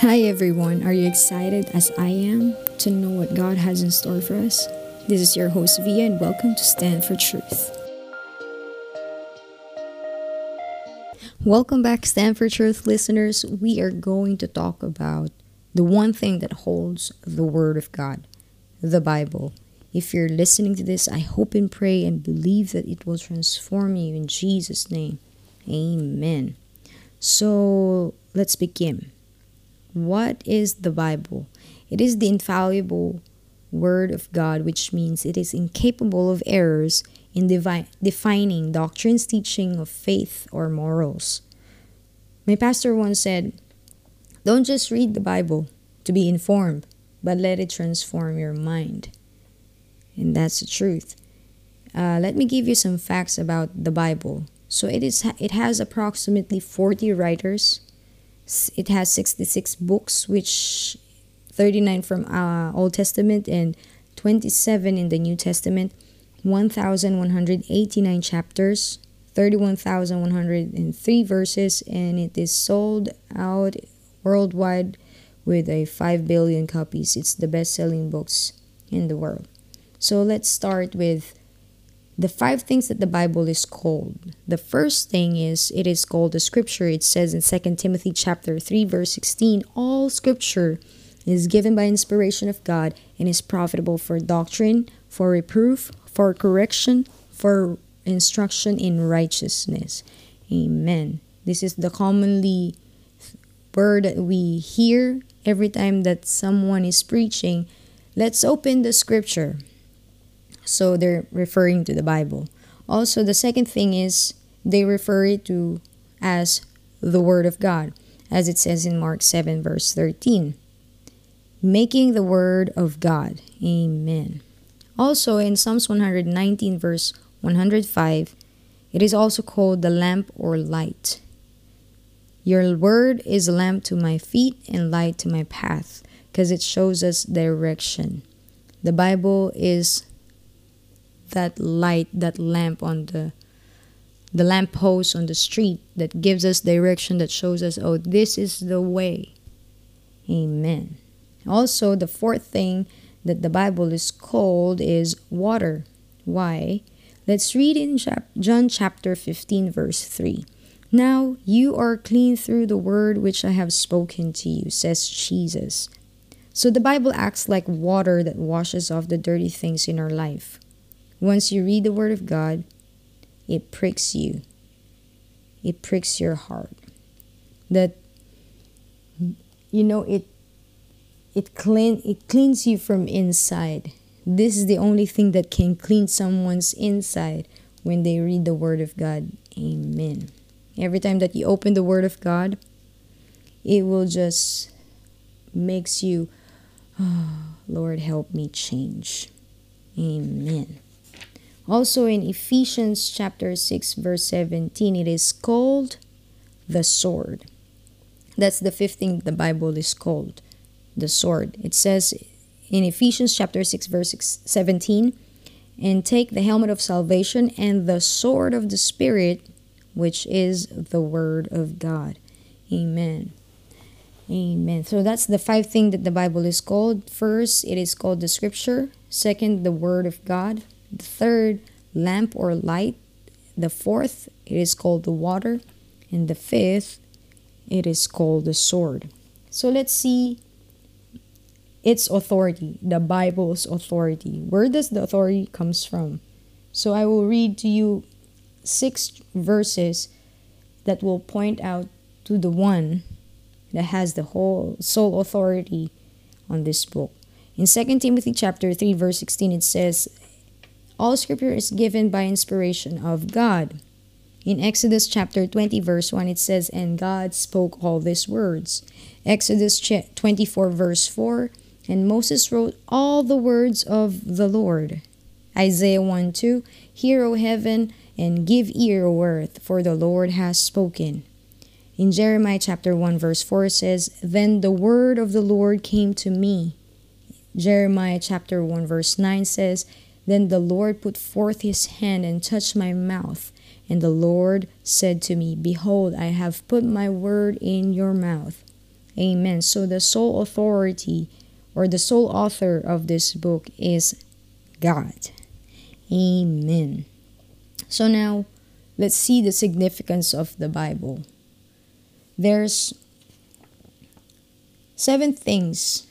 Hi everyone, are you excited as I am to know what God has in store for us? This is your host Via and welcome to Stand for Truth. Welcome back, Stand for Truth listeners. We are going to talk about the one thing that holds the Word of God, the Bible. If you're listening to this, I hope and pray and believe that it will transform you in Jesus' name. Amen. So let's begin. What is the Bible? It is the infallible Word of God, which means it is incapable of errors in devi- defining doctrines, teaching of faith, or morals. My pastor once said, Don't just read the Bible to be informed, but let it transform your mind. And that's the truth. Uh, let me give you some facts about the Bible. So it is it has approximately 40 writers. It has 66 books which 39 from uh, Old Testament and 27 in the New Testament, 1189 chapters, 31,103 verses and it is sold out worldwide with a 5 billion copies. It's the best-selling books in the world. So let's start with the five things that the Bible is called. The first thing is it is called the scripture. It says in 2 Timothy chapter 3 verse 16, all scripture is given by inspiration of God and is profitable for doctrine, for reproof, for correction, for instruction in righteousness. Amen. This is the commonly word that we hear every time that someone is preaching. Let's open the scripture. So they're referring to the Bible. Also, the second thing is they refer it to as the Word of God, as it says in Mark 7, verse 13. Making the Word of God. Amen. Also, in Psalms 119, verse 105, it is also called the lamp or light. Your word is a lamp to my feet and light to my path because it shows us direction. The Bible is that light, that lamp on the the lamp post on the street that gives us direction that shows us, oh, this is the way. Amen. Also, the fourth thing that the Bible is called is water. Why? Let's read in John chapter 15, verse 3. Now you are clean through the word which I have spoken to you, says Jesus. So the Bible acts like water that washes off the dirty things in our life. Once you read the Word of God, it pricks you. It pricks your heart. That you know it it clean it cleans you from inside. This is the only thing that can clean someone's inside when they read the Word of God. Amen. Every time that you open the Word of God, it will just makes you, oh, Lord, help me change. Amen. Also in Ephesians chapter 6 verse 17 it is called the sword. That's the fifth thing the Bible is called, the sword. It says in Ephesians chapter 6 verse 17, and take the helmet of salvation and the sword of the spirit, which is the word of God. Amen. Amen. So that's the five things that the Bible is called. First, it is called the scripture. Second, the word of God. The third, lamp or light. The fourth, it is called the water. And the fifth, it is called the sword. So let's see its authority, the Bible's authority. Where does the authority comes from? So I will read to you six verses that will point out to the one that has the whole sole authority on this book. In 2 Timothy chapter 3 verse 16 it says all scripture is given by inspiration of God. In Exodus chapter 20, verse 1, it says, And God spoke all these words. Exodus 24, verse 4, And Moses wrote all the words of the Lord. Isaiah 1 2, Hear, O heaven, and give ear, O earth, for the Lord has spoken. In Jeremiah chapter 1, verse 4, it says, Then the word of the Lord came to me. Jeremiah chapter 1, verse 9 says, then the Lord put forth his hand and touched my mouth. And the Lord said to me, Behold, I have put my word in your mouth. Amen. So the sole authority or the sole author of this book is God. Amen. So now let's see the significance of the Bible. There's seven things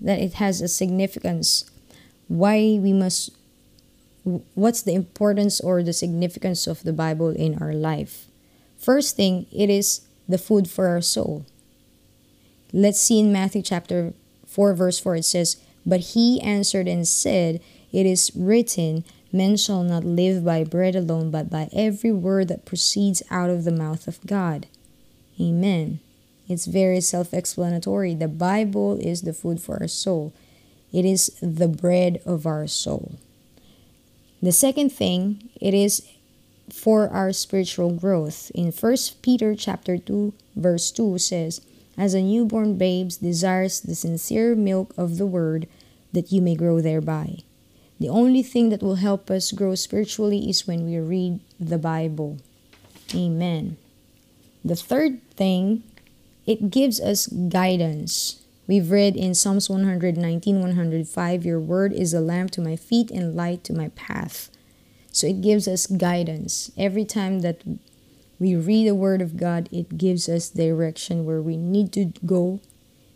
that it has a significance why we must what's the importance or the significance of the Bible in our life. First thing, it is the food for our soul. Let's see in Matthew chapter 4 verse 4 it says, "But he answered and said, it is written, men shall not live by bread alone, but by every word that proceeds out of the mouth of God." Amen. It's very self explanatory. The Bible is the food for our soul, it is the bread of our soul. The second thing, it is for our spiritual growth. In 1 Peter chapter 2 verse 2 says, "As a newborn babe desires the sincere milk of the word that you may grow thereby." The only thing that will help us grow spiritually is when we read the Bible. Amen. The third thing it gives us guidance. We've read in Psalms 119, 105, Your word is a lamp to my feet and light to my path. So it gives us guidance. Every time that we read the word of God, it gives us direction where we need to go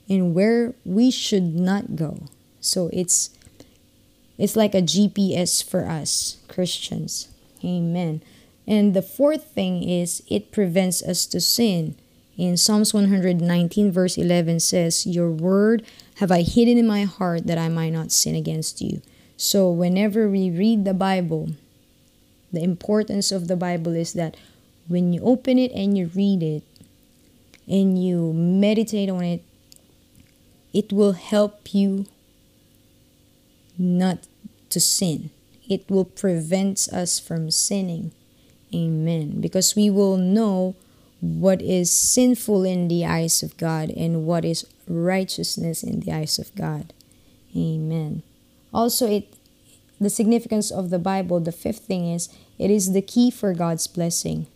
and where we should not go. So it's it's like a GPS for us Christians. Amen. And the fourth thing is it prevents us to sin. In Psalms 119, verse 11 says, Your word have I hidden in my heart that I might not sin against you. So, whenever we read the Bible, the importance of the Bible is that when you open it and you read it and you meditate on it, it will help you not to sin. It will prevent us from sinning. Amen. Because we will know what is sinful in the eyes of God and what is righteousness in the eyes of God. Amen. Also it the significance of the Bible, the fifth thing is it is the key for God's blessing.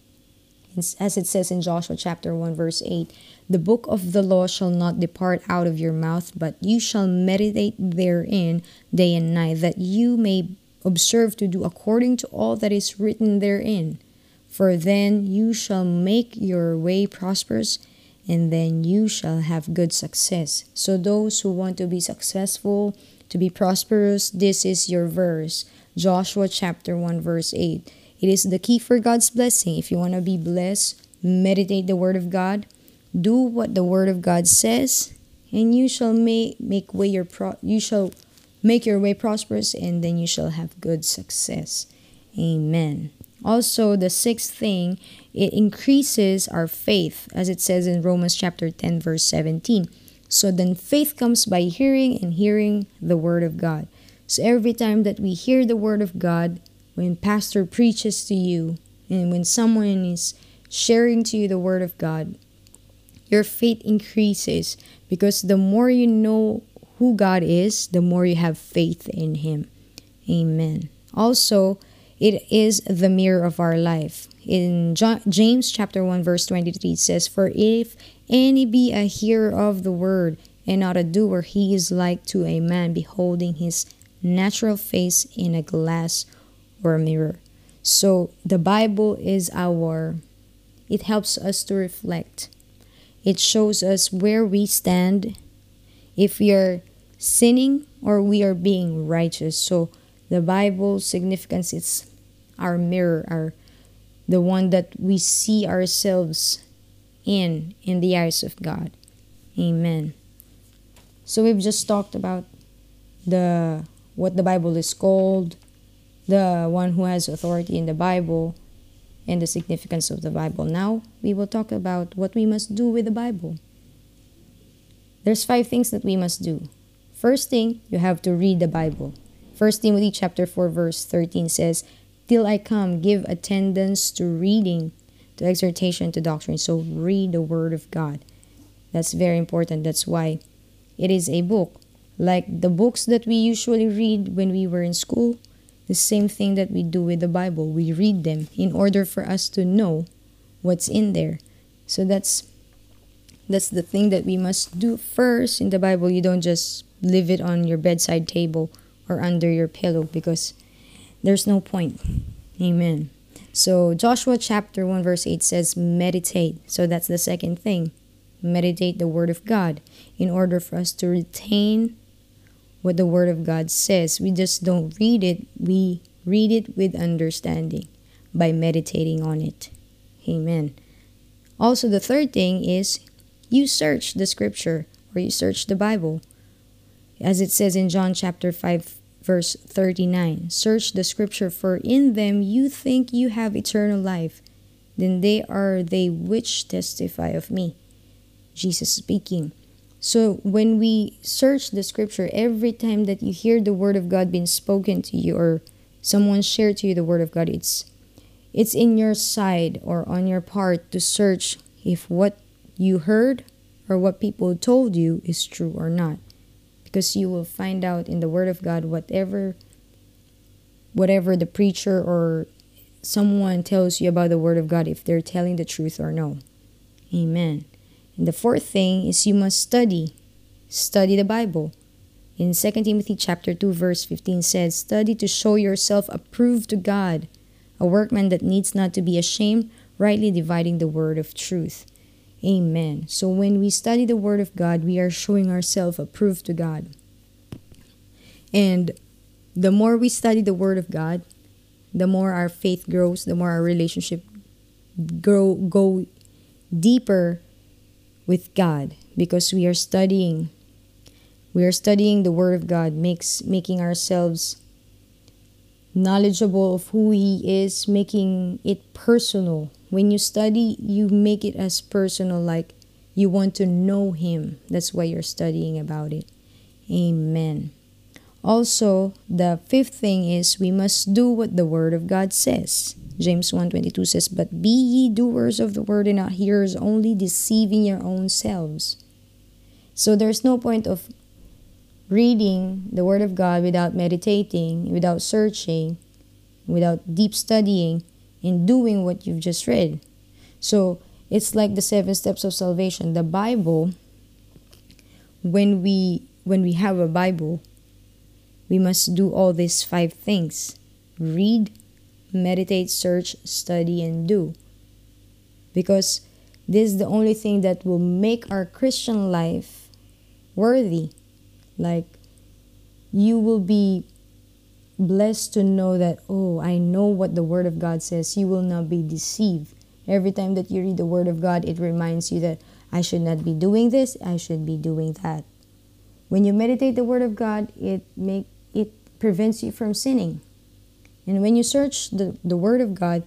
As it says in Joshua chapter 1 verse 8, the book of the law shall not depart out of your mouth, but you shall meditate therein day and night, that you may observe to do according to all that is written therein for then you shall make your way prosperous, and then you shall have good success. So, those who want to be successful, to be prosperous, this is your verse. Joshua chapter 1, verse 8. It is the key for God's blessing. If you want to be blessed, meditate the word of God, do what the word of God says, and you shall make, make way your pro- you shall make your way prosperous, and then you shall have good success. Amen. Also, the sixth thing, it increases our faith, as it says in Romans chapter 10, verse 17. So then faith comes by hearing and hearing the word of God. So every time that we hear the word of God, when pastor preaches to you, and when someone is sharing to you the word of God, your faith increases because the more you know who God is, the more you have faith in him. Amen. Also, it is the mirror of our life. In James chapter 1 verse 23 it says, "For if any be a hearer of the word and not a doer, he is like to a man beholding his natural face in a glass or a mirror." So the Bible is our it helps us to reflect. It shows us where we stand if we are sinning or we are being righteous. So the Bible's significance is our mirror, our the one that we see ourselves in in the eyes of God. Amen. So we've just talked about the what the Bible is called, the one who has authority in the Bible, and the significance of the Bible. Now we will talk about what we must do with the Bible. There's five things that we must do. First thing, you have to read the Bible. First Timothy chapter 4 verse 13 says, till I come, give attendance to reading, to exhortation, to doctrine. So read the Word of God. That's very important. That's why it is a book. Like the books that we usually read when we were in school, the same thing that we do with the Bible. We read them in order for us to know what's in there. So that's That's the thing that we must do first in the Bible. You don't just leave it on your bedside table or under your pillow because there's no point. Amen. So, Joshua chapter 1, verse 8 says, Meditate. So, that's the second thing. Meditate the Word of God in order for us to retain what the Word of God says. We just don't read it, we read it with understanding by meditating on it. Amen. Also, the third thing is you search the scripture or you search the Bible. As it says in John chapter 5, verse 39 Search the scripture, for in them you think you have eternal life. Then they are they which testify of me. Jesus speaking. So when we search the scripture, every time that you hear the word of God being spoken to you or someone shared to you the word of God, it's it's in your side or on your part to search if what you heard or what people told you is true or not. Because you will find out in the word of God whatever whatever the preacher or someone tells you about the word of God if they're telling the truth or no. Amen. And the fourth thing is you must study. Study the Bible. In 2 Timothy chapter 2 verse 15 says, "Study to show yourself approved to God, a workman that needs not to be ashamed, rightly dividing the word of truth." Amen. So when we study the word of God, we are showing ourselves approved to God. And the more we study the word of God, the more our faith grows, the more our relationship grow go deeper with God because we are studying we are studying the word of God makes making ourselves knowledgeable of who he is making it personal when you study you make it as personal like you want to know him. That's why you're studying about it. Amen. Also the fifth thing is we must do what the word of God says. James 1:22 says, "But be ye doers of the word and not hearers only, deceiving your own selves." So there's no point of reading the word of God without meditating, without searching, without deep studying and doing what you've just read. So it's like the seven steps of salvation. The Bible when we when we have a Bible, we must do all these five things. Read, meditate, search, study, and do. Because this is the only thing that will make our Christian life worthy. Like, you will be blessed to know that, oh, I know what the Word of God says. You will not be deceived. Every time that you read the Word of God, it reminds you that I should not be doing this, I should be doing that. When you meditate the Word of God, it make it prevents you from sinning. And when you search the, the Word of God,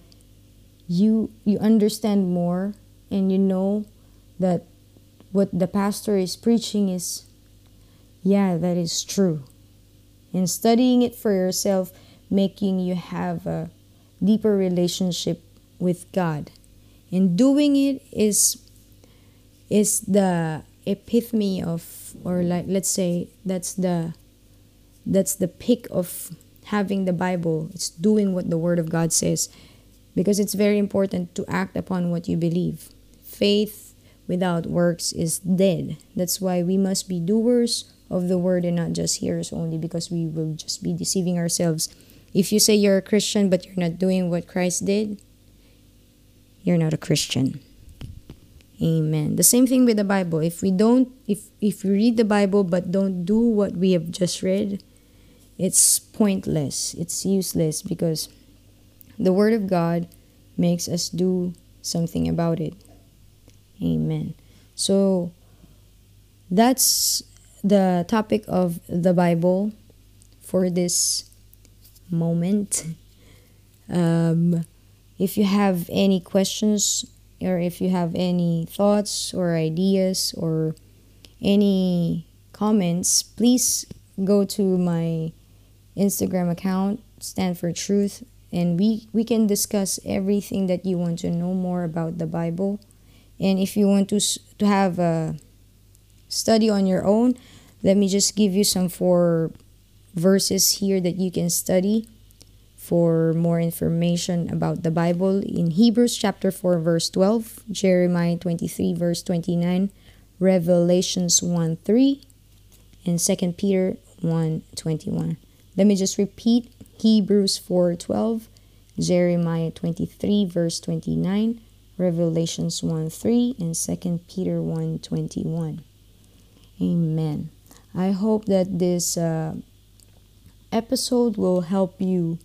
you you understand more and you know that what the pastor is preaching is yeah, that is true. And studying it for yourself, making you have a deeper relationship with God. And doing it is is the epitome of or like let's say that's the that's the peak of having the Bible, it's doing what the Word of God says. Because it's very important to act upon what you believe. Faith without works is dead. That's why we must be doers of the Word and not just hearers only, because we will just be deceiving ourselves. If you say you're a Christian but you're not doing what Christ did, you're not a Christian. Amen. The same thing with the Bible. If we don't if if we read the Bible but don't do what we have just read, it's pointless, it's useless because the Word of God makes us do something about it. Amen. So that's the topic of the Bible for this moment. Um, if you have any questions or if you have any thoughts or ideas or any comments, please go to my Instagram account, Stand for Truth, and we, we can discuss everything that you want to know more about the Bible. And if you want to, to have a study on your own, let me just give you some four verses here that you can study for more information about the Bible in Hebrews chapter 4 verse 12, Jeremiah 23 verse 29, Revelations 1 3, and 2 Peter 1 21. Let me just repeat Hebrews 4 12, Jeremiah 23, verse 29, Revelations 1 3, and 2 Peter 1 21. Amen. I hope that this uh, episode will help you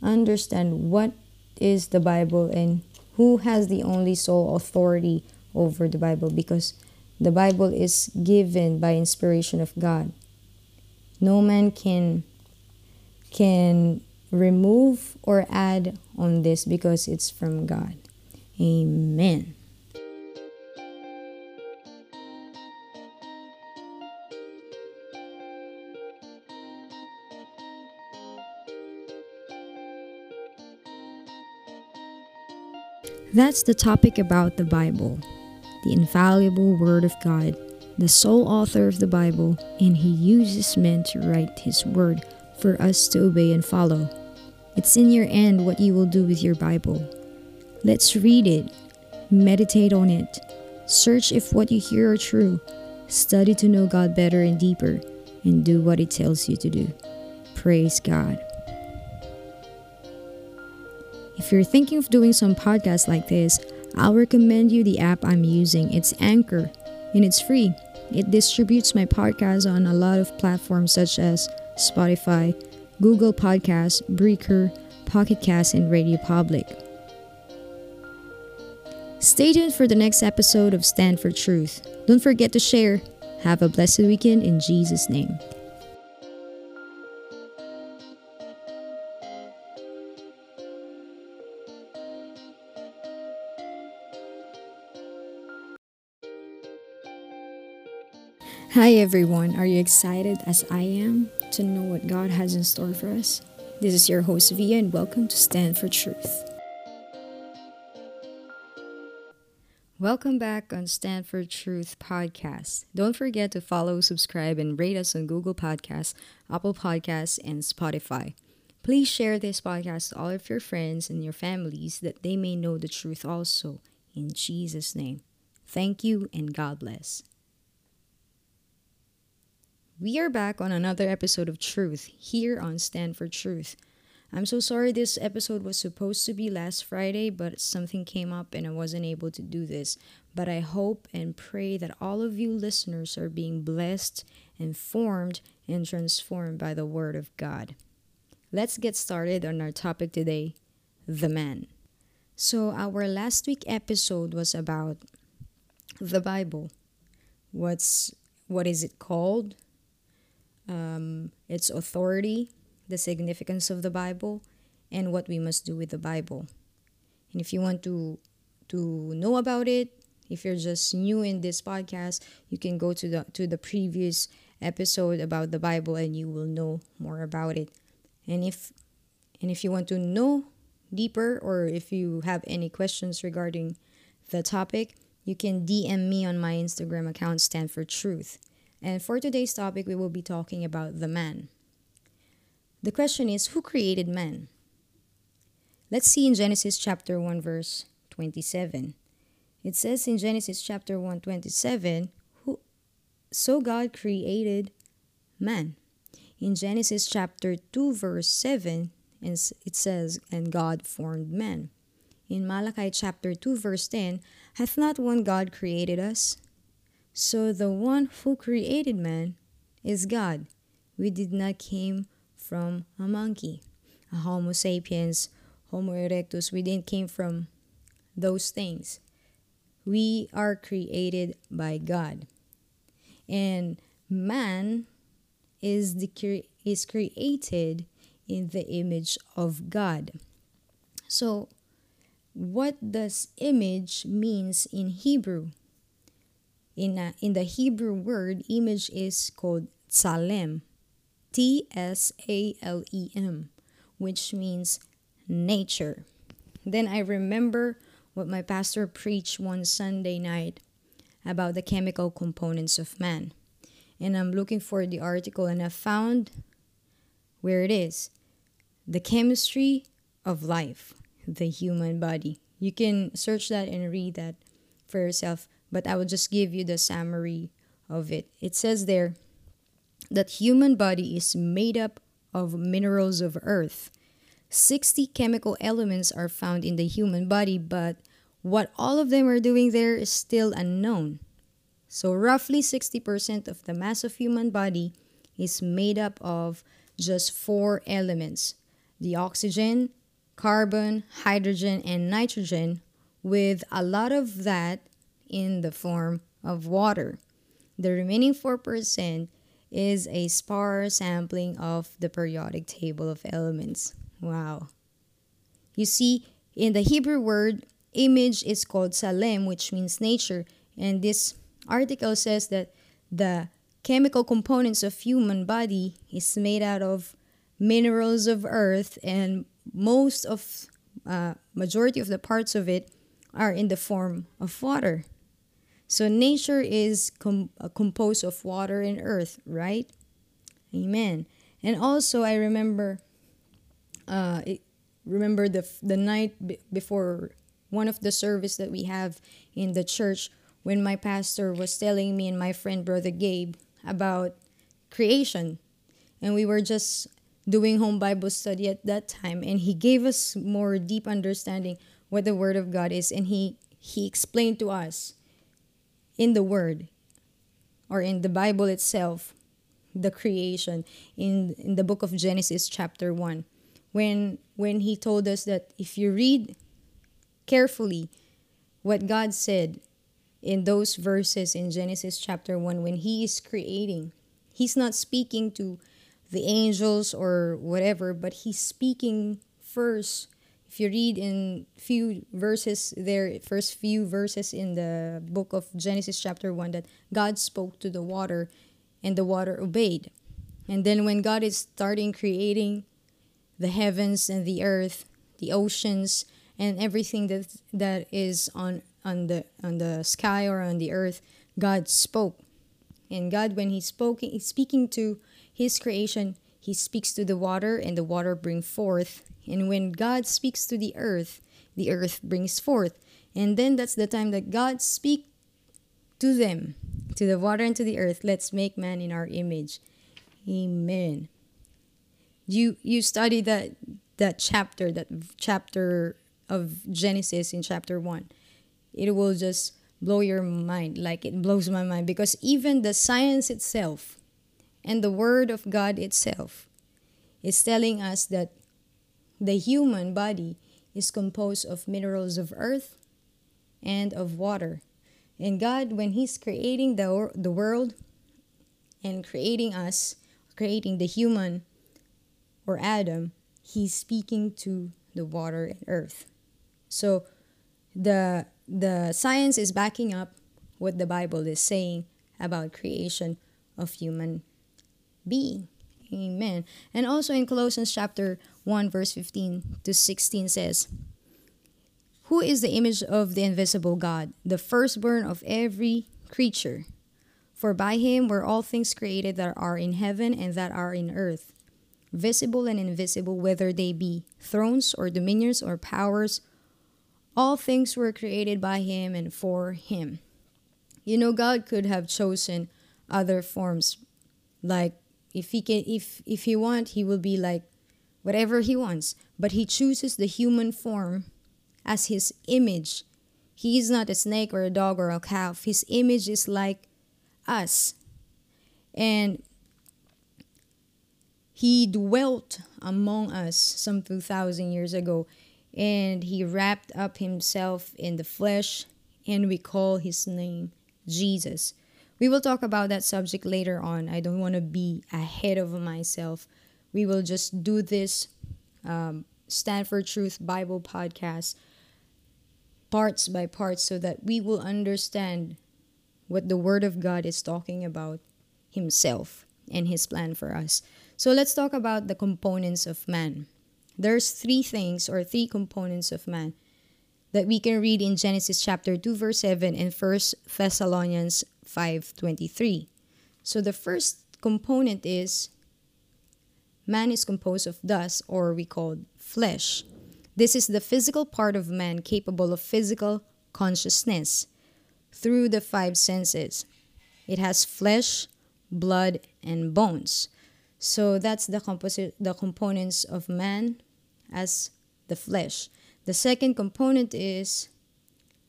understand what is the Bible and who has the only sole authority over the Bible because the Bible is given by inspiration of God. No man can can remove or add on this because it's from God. Amen. That's the topic about the Bible, the infallible Word of God, the sole author of the Bible, and He uses men to write His Word for us to obey and follow. It's in your end what you will do with your Bible. Let's read it, meditate on it, search if what you hear are true, study to know God better and deeper, and do what He tells you to do. Praise God. If you're thinking of doing some podcasts like this, I'll recommend you the app I'm using. It's Anchor, and it's free. It distributes my podcast on a lot of platforms such as Spotify, Google Podcasts, Breaker, Pocket Cast, and Radio Public. Stay tuned for the next episode of Stand for Truth. Don't forget to share. Have a blessed weekend in Jesus' name. Hi everyone, are you excited as I am to know what God has in store for us? This is your host Via and welcome to Stand for Truth. Welcome back on Stand for Truth podcast. Don't forget to follow, subscribe, and rate us on Google Podcasts, Apple Podcasts, and Spotify. Please share this podcast to all of your friends and your families that they may know the truth also. In Jesus' name. Thank you and God bless. We are back on another episode of Truth here on Stand for Truth. I'm so sorry this episode was supposed to be last Friday, but something came up and I wasn't able to do this. But I hope and pray that all of you listeners are being blessed, informed, and transformed by the Word of God. Let's get started on our topic today the man. So, our last week episode was about the Bible. What's what is it called? Um, its authority, the significance of the Bible, and what we must do with the Bible. And if you want to to know about it, if you're just new in this podcast, you can go to the to the previous episode about the Bible and you will know more about it. And if and if you want to know deeper or if you have any questions regarding the topic, you can DM me on my Instagram account Stand for Truth. And for today's topic, we will be talking about the man. The question is who created man? Let's see in Genesis chapter 1 verse 27. It says in Genesis chapter 1 27, who so God created man. In Genesis chapter 2 verse 7, it says, and God formed man. In Malachi chapter 2 verse 10, hath not one God created us? So the one who created man is God. We did not came from a monkey, a Homo sapiens, Homo erectus. We didn't came from those things. We are created by God. And man is the is created in the image of God. So what does image means in Hebrew? In, uh, in the Hebrew word, image is called tsalem, T S A L E M, which means nature. Then I remember what my pastor preached one Sunday night about the chemical components of man. And I'm looking for the article and I found where it is the chemistry of life, the human body. You can search that and read that for yourself but I will just give you the summary of it. It says there that human body is made up of minerals of earth. 60 chemical elements are found in the human body, but what all of them are doing there is still unknown. So roughly 60% of the mass of human body is made up of just four elements: the oxygen, carbon, hydrogen, and nitrogen, with a lot of that in the form of water. The remaining 4% is a sparse sampling of the periodic table of elements. Wow. You see, in the Hebrew word, image is called salem, which means nature, and this article says that the chemical components of human body is made out of minerals of earth and most of uh, majority of the parts of it are in the form of water so nature is com- uh, composed of water and earth right? Amen. And also i remember uh, it, remember the the night b- before one of the service that we have in the church when my pastor was telling me and my friend brother Gabe about creation. And we were just doing home bible study at that time and he gave us more deep understanding what the word of god is and he he explained to us in the word or in the bible itself the creation in in the book of genesis chapter 1 when when he told us that if you read carefully what god said in those verses in Genesis chapter 1 when he is creating. He's not speaking to the angels or whatever, but he's speaking first. If you read in few verses there, first few verses in the book of Genesis chapter 1 that God spoke to the water and the water obeyed. And then when God is starting creating the heavens and the earth, the oceans and everything that that is on on the on the sky or on the earth, God spoke. And God, when He spoke, He's speaking to His creation. He speaks to the water, and the water brings forth. And when God speaks to the earth, the earth brings forth. And then that's the time that God speaks to them, to the water and to the earth. Let's make man in our image. Amen. You you study that that chapter, that chapter of Genesis in chapter one it will just blow your mind like it blows my mind because even the science itself and the word of God itself is telling us that the human body is composed of minerals of earth and of water. And God, when He's creating the, the world and creating us, creating the human or Adam, He's speaking to the water and earth. So the the science is backing up what the Bible is saying about creation of human being. Amen. And also in Colossians chapter 1 verse 15 to 16 says, Who is the image of the invisible God, the firstborn of every creature? For by him were all things created that are in heaven and that are in earth, visible and invisible, whether they be thrones or dominions or powers all things were created by him and for him. You know, God could have chosen other forms. Like if he can if if he want, he will be like whatever he wants. But he chooses the human form as his image. He is not a snake or a dog or a calf. His image is like us. And he dwelt among us some 2,000 years ago and he wrapped up himself in the flesh, and we call his name Jesus. We will talk about that subject later on. I don't want to be ahead of myself. We will just do this um, Stand for Truth Bible podcast parts by parts so that we will understand what the Word of God is talking about Himself and His plan for us. So let's talk about the components of man there's three things or three components of man that we can read in Genesis chapter 2 verse 7 and 1 Thessalonians 5:23. So the first component is man is composed of dust or we call flesh. This is the physical part of man capable of physical consciousness. through the five senses. It has flesh, blood, and bones. So that's the composite the components of man as the flesh. The second component is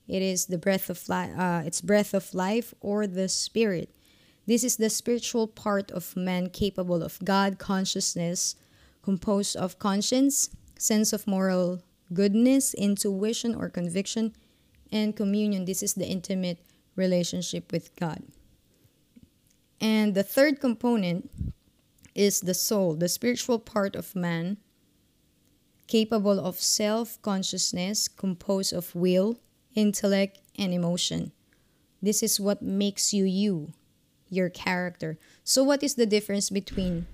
it is the breath of life uh, it's breath of life or the spirit. This is the spiritual part of man capable of God consciousness, composed of conscience, sense of moral goodness, intuition or conviction, and communion. This is the intimate relationship with God. And the third component is the soul, the spiritual part of man, capable of self consciousness, composed of will, intellect, and emotion. This is what makes you you, your character. So, what is the difference between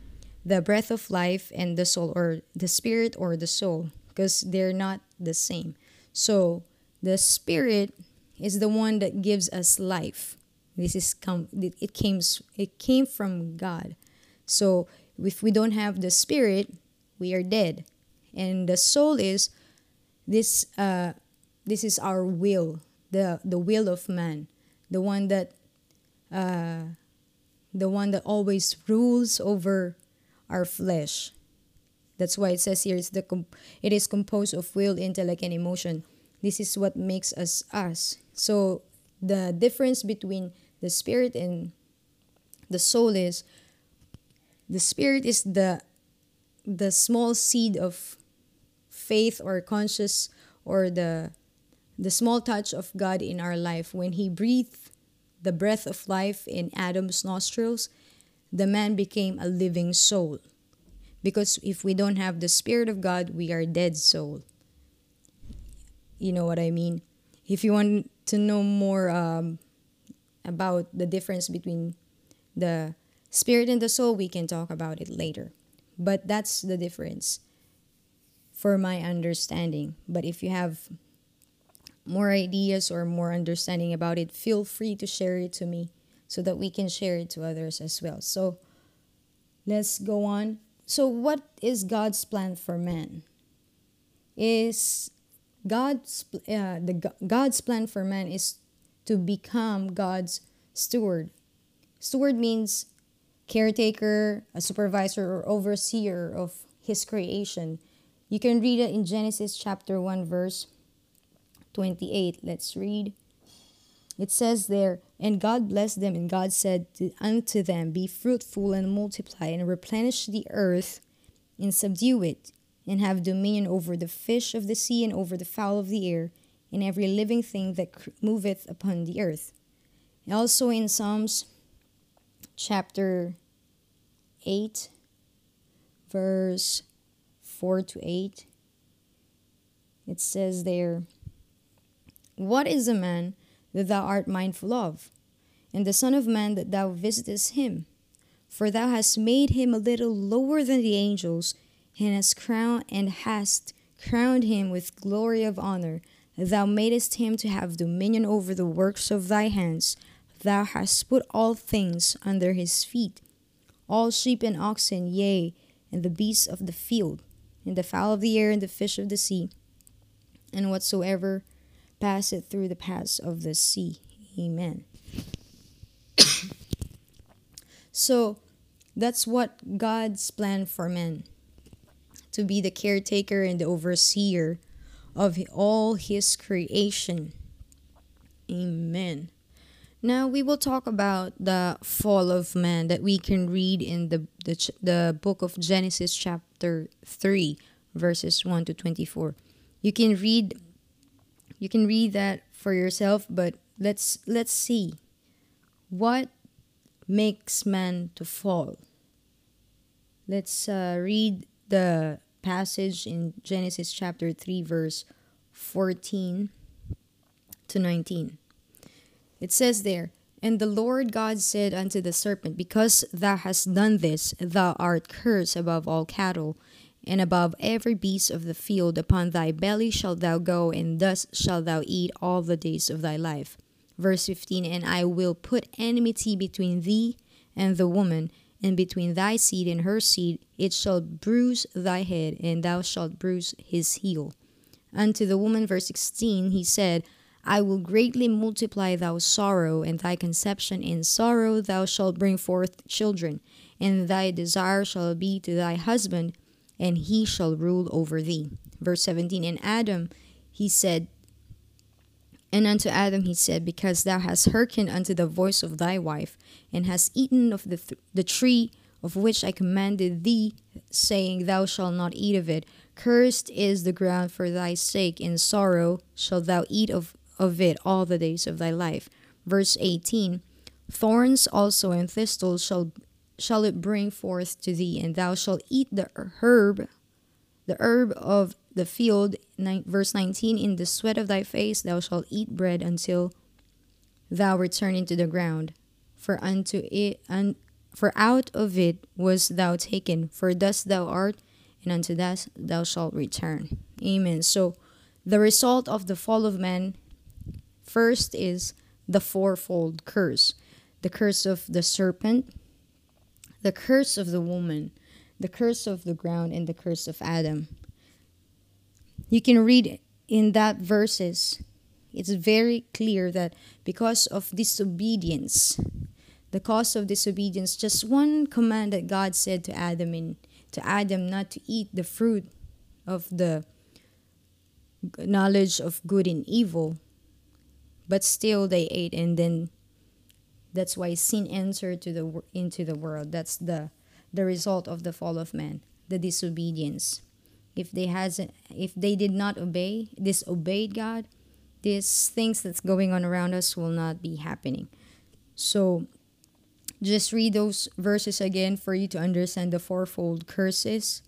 the breath of life and the soul, or the spirit or the soul? Because they're not the same. So, the spirit is the one that gives us life. This is come it came it came from God. So if we don't have the spirit, we are dead. And the soul is this uh this is our will, the the will of man, the one that uh the one that always rules over our flesh. That's why it says here it's the comp- it is composed of will, intellect, and emotion. This is what makes us us. So the difference between the spirit and the soul is the spirit is the the small seed of faith or conscious or the the small touch of God in our life when he breathed the breath of life in Adam's nostrils the man became a living soul because if we don't have the spirit of God we are dead soul you know what I mean if you want to know more um, about the difference between the spirit and the soul, we can talk about it later. But that's the difference for my understanding. But if you have more ideas or more understanding about it, feel free to share it to me so that we can share it to others as well. So let's go on. So what is God's plan for man? Is God's uh, the God's plan for man is to become God's steward. Steward means caretaker, a supervisor, or overseer of his creation. You can read it in Genesis chapter 1, verse 28. Let's read. It says there, And God blessed them, and God said unto them, Be fruitful and multiply, and replenish the earth, and subdue it, and have dominion over the fish of the sea, and over the fowl of the air, and every living thing that moveth upon the earth. Also in Psalms chapter 8, verse 4 to 8, it says there, What is a man that thou art mindful of, and the Son of Man that thou visitest him? For thou hast made him a little lower than the angels, and hast crowned and hast crowned him with glory of honor. Thou madest him to have dominion over the works of thy hands. Thou hast put all things under his feet all sheep and oxen, yea, and the beasts of the field, and the fowl of the air, and the fish of the sea, and whatsoever passeth through the paths of the sea. Amen. so, that's what God's plan for man to be the caretaker and the overseer of all his creation. Amen. Now we will talk about the fall of man that we can read in the the, the book of Genesis chapter 3 verses 1 to 24. You can read you can read that for yourself, but let's let's see what makes man to fall. Let's uh, read the passage in Genesis chapter 3, verse 14 to 19. It says there, And the Lord God said unto the serpent, Because thou hast done this, thou art cursed above all cattle, and above every beast of the field. Upon thy belly shalt thou go, and thus shalt thou eat all the days of thy life. Verse 15 And I will put enmity between thee and the woman, and between thy seed and her seed, it shall bruise thy head, and thou shalt bruise his heel. Unto the woman, verse 16, he said, I will greatly multiply thy sorrow, and thy conception in sorrow thou shalt bring forth children, and thy desire shall be to thy husband, and he shall rule over thee. Verse 17 And Adam, he said, and unto Adam he said, Because thou hast hearkened unto the voice of thy wife, and hast eaten of the, th- the tree of which I commanded thee, saying, Thou shalt not eat of it. Cursed is the ground for thy sake, in sorrow shalt thou eat of, of it all the days of thy life. Verse 18 Thorns also and thistles shall, shall it bring forth to thee, and thou shalt eat the herb, the herb of the field. verse 19 In the sweat of thy face thou shalt eat bread until thou return into the ground. For unto it, un, for out of it was thou taken, for thus thou art, and unto that thou shalt return. Amen. So, the result of the fall of man first is the fourfold curse the curse of the serpent, the curse of the woman, the curse of the ground, and the curse of Adam. You can read in that verses, it's very clear that because of disobedience, the cause of disobedience, just one command that God said to Adam in to Adam not to eat the fruit of the knowledge of good and evil, but still they ate, and then that's why sin entered to the into the world. That's the the result of the fall of man, the disobedience. If they hasn't, if they did not obey, disobeyed God, these things that's going on around us will not be happening. So just read those verses again for you to understand the fourfold curses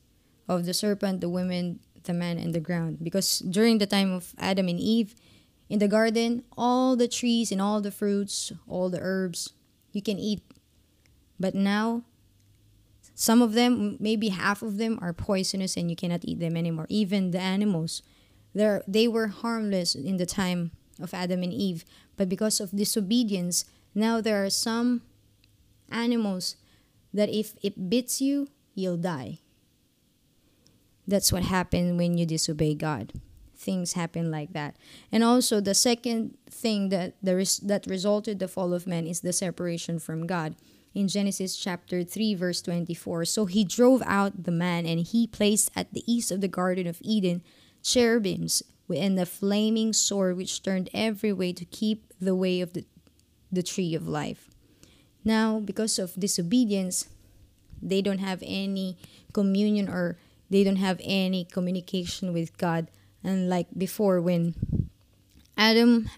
of the serpent, the woman, the man, and the ground. Because during the time of Adam and Eve in the garden, all the trees and all the fruits, all the herbs, you can eat. But now, some of them, maybe half of them, are poisonous and you cannot eat them anymore. Even the animals, they were harmless in the time of Adam and Eve. But because of disobedience, now there are some animals that if it beats you, you'll die. That's what happened when you disobey God. Things happen like that. And also the second thing that there is that resulted the fall of man is the separation from God. In Genesis chapter 3 verse 24, so he drove out the man and he placed at the east of the garden of Eden cherubims and a flaming sword which turned every way to keep the way of the, the tree of life. Now, because of disobedience, they don't have any communion or they don't have any communication with God. Unlike before, when Adam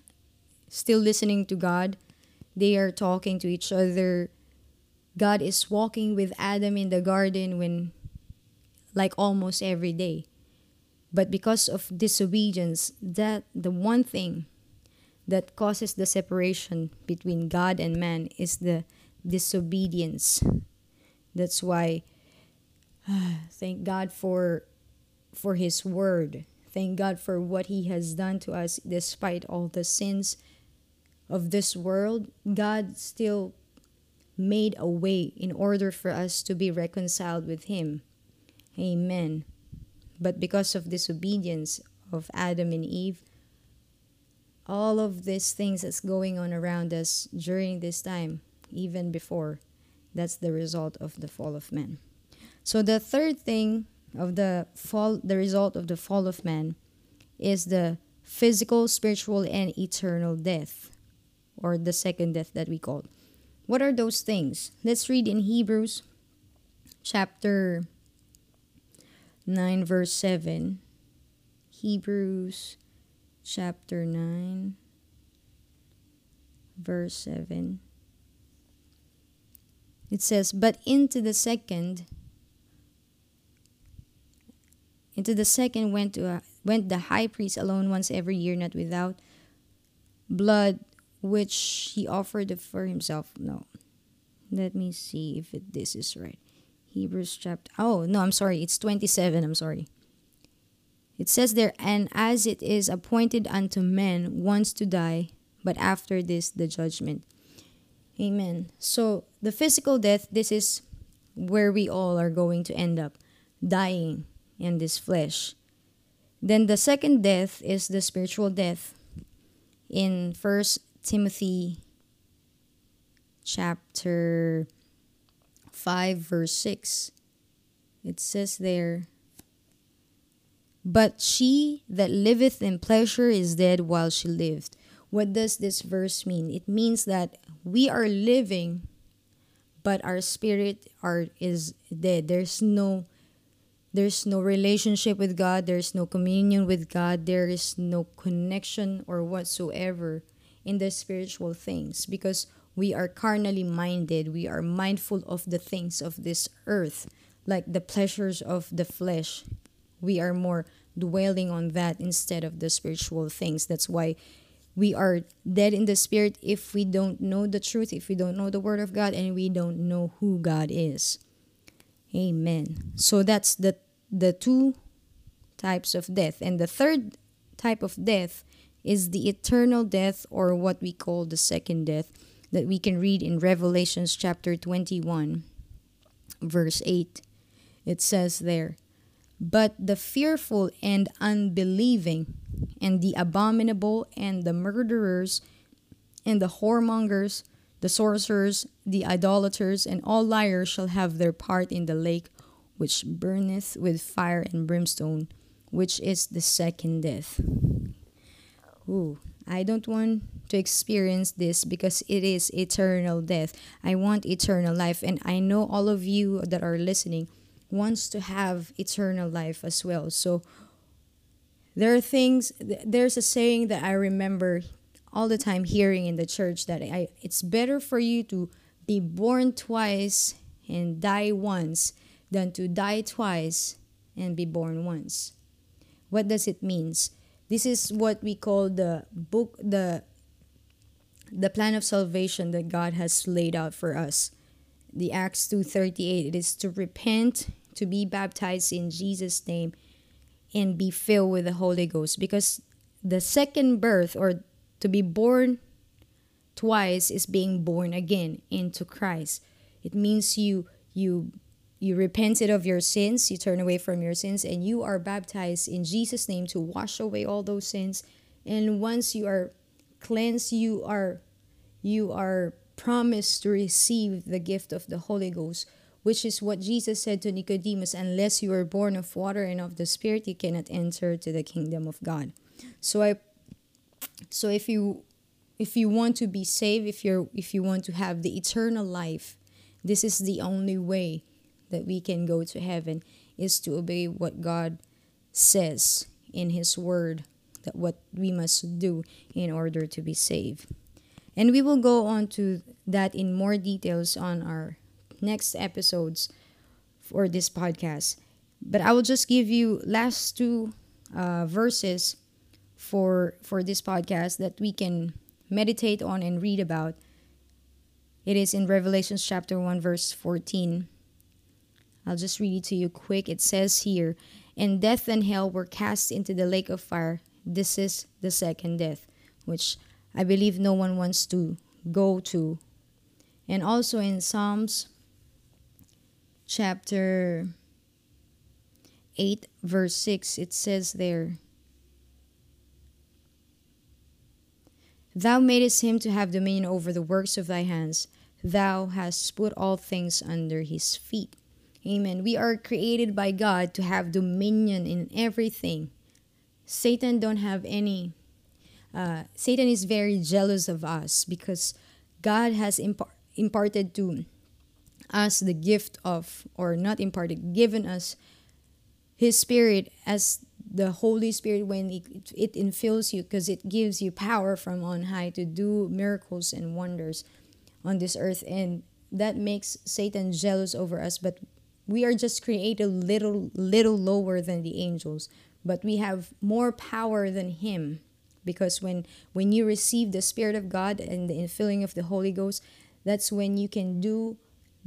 still listening to God, they are talking to each other. God is walking with Adam in the garden when like almost every day. But because of disobedience, that the one thing that causes the separation between God and man is the disobedience. That's why uh, thank God for for his word. Thank God for what he has done to us despite all the sins of this world. God still made a way in order for us to be reconciled with him. Amen. But because of disobedience of Adam and Eve, all of these things that's going on around us during this time even before. That's the result of the fall of man. So the third thing of the fall, the result of the fall of man, is the physical, spiritual, and eternal death, or the second death that we call. What are those things? Let's read in Hebrews chapter 9, verse 7. Hebrews chapter 9, verse 7. It says, But into the second, into the second went to a, went the high priest alone once every year, not without blood, which he offered for himself. No, let me see if it, this is right. Hebrews chapter. Oh no, I'm sorry. It's twenty seven. I'm sorry. It says there, and as it is appointed unto men once to die, but after this the judgment. Amen. So, the physical death, this is where we all are going to end up dying in this flesh. Then the second death is the spiritual death. in First Timothy chapter 5 verse 6 it says there but she that liveth in pleasure is dead while she lived what does this verse mean it means that we are living but our spirit are is dead there's no there's no relationship with God. There's no communion with God. There is no connection or whatsoever in the spiritual things because we are carnally minded. We are mindful of the things of this earth like the pleasures of the flesh. We are more dwelling on that instead of the spiritual things. That's why we are dead in the spirit if we don't know the truth, if we don't know the word of God, and we don't know who God is. Amen. So that's the the two types of death. And the third type of death is the eternal death or what we call the second death that we can read in Revelations chapter 21 verse 8. It says there, "But the fearful and unbelieving and the abominable, and the murderers, and the whoremongers, the sorcerers, the idolaters, and all liars shall have their part in the lake which burneth with fire and brimstone, which is the second death. Ooh, I don't want to experience this because it is eternal death. I want eternal life, and I know all of you that are listening wants to have eternal life as well. So there are things there's a saying that i remember all the time hearing in the church that I, it's better for you to be born twice and die once than to die twice and be born once. What does it means? This is what we call the book the the plan of salvation that god has laid out for us. The acts 238 it is to repent to be baptized in jesus name and be filled with the Holy Ghost. Because the second birth or to be born twice is being born again into Christ. It means you you you repented of your sins, you turn away from your sins and you are baptized in Jesus name to wash away all those sins. And once you are cleansed, you are you are promised to receive the gift of the Holy Ghost which is what Jesus said to Nicodemus unless you are born of water and of the spirit you cannot enter to the kingdom of God. So I so if you if you want to be saved, if you're if you want to have the eternal life, this is the only way that we can go to heaven is to obey what God says in his word that what we must do in order to be saved. And we will go on to that in more details on our next episodes for this podcast. But I will just give you last two uh, verses for for this podcast that we can meditate on and read about. It is in Revelations chapter 1 verse 14. I'll just read it to you quick. It says here, "And death and hell were cast into the lake of fire. This is the second death, which I believe no one wants to go to." And also in Psalms chapter 8, verse 6, it says there, Thou madest him to have dominion over the works of thy hands. Thou hast put all things under his feet. Amen. We are created by God to have dominion in everything. Satan don't have any. Uh, Satan is very jealous of us because God has impar- imparted to us the gift of, or not imparted, given us His Spirit as the Holy Spirit when it, it infills you because it gives you power from on high to do miracles and wonders on this earth. And that makes Satan jealous over us. But we are just created little, little lower than the angels. But we have more power than him because when when you receive the spirit of god and the infilling of the holy ghost that's when you can do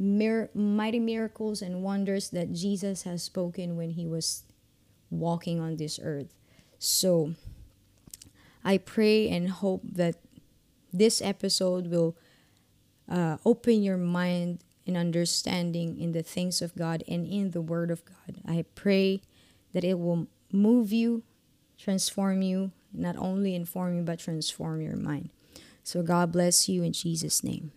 mir- mighty miracles and wonders that Jesus has spoken when he was walking on this earth. So I pray and hope that this episode will uh, open your mind and understanding in the things of God and in the Word of God. I pray that it will move you, transform you, Not only inform you, but transform your mind. So God bless you in Jesus' name.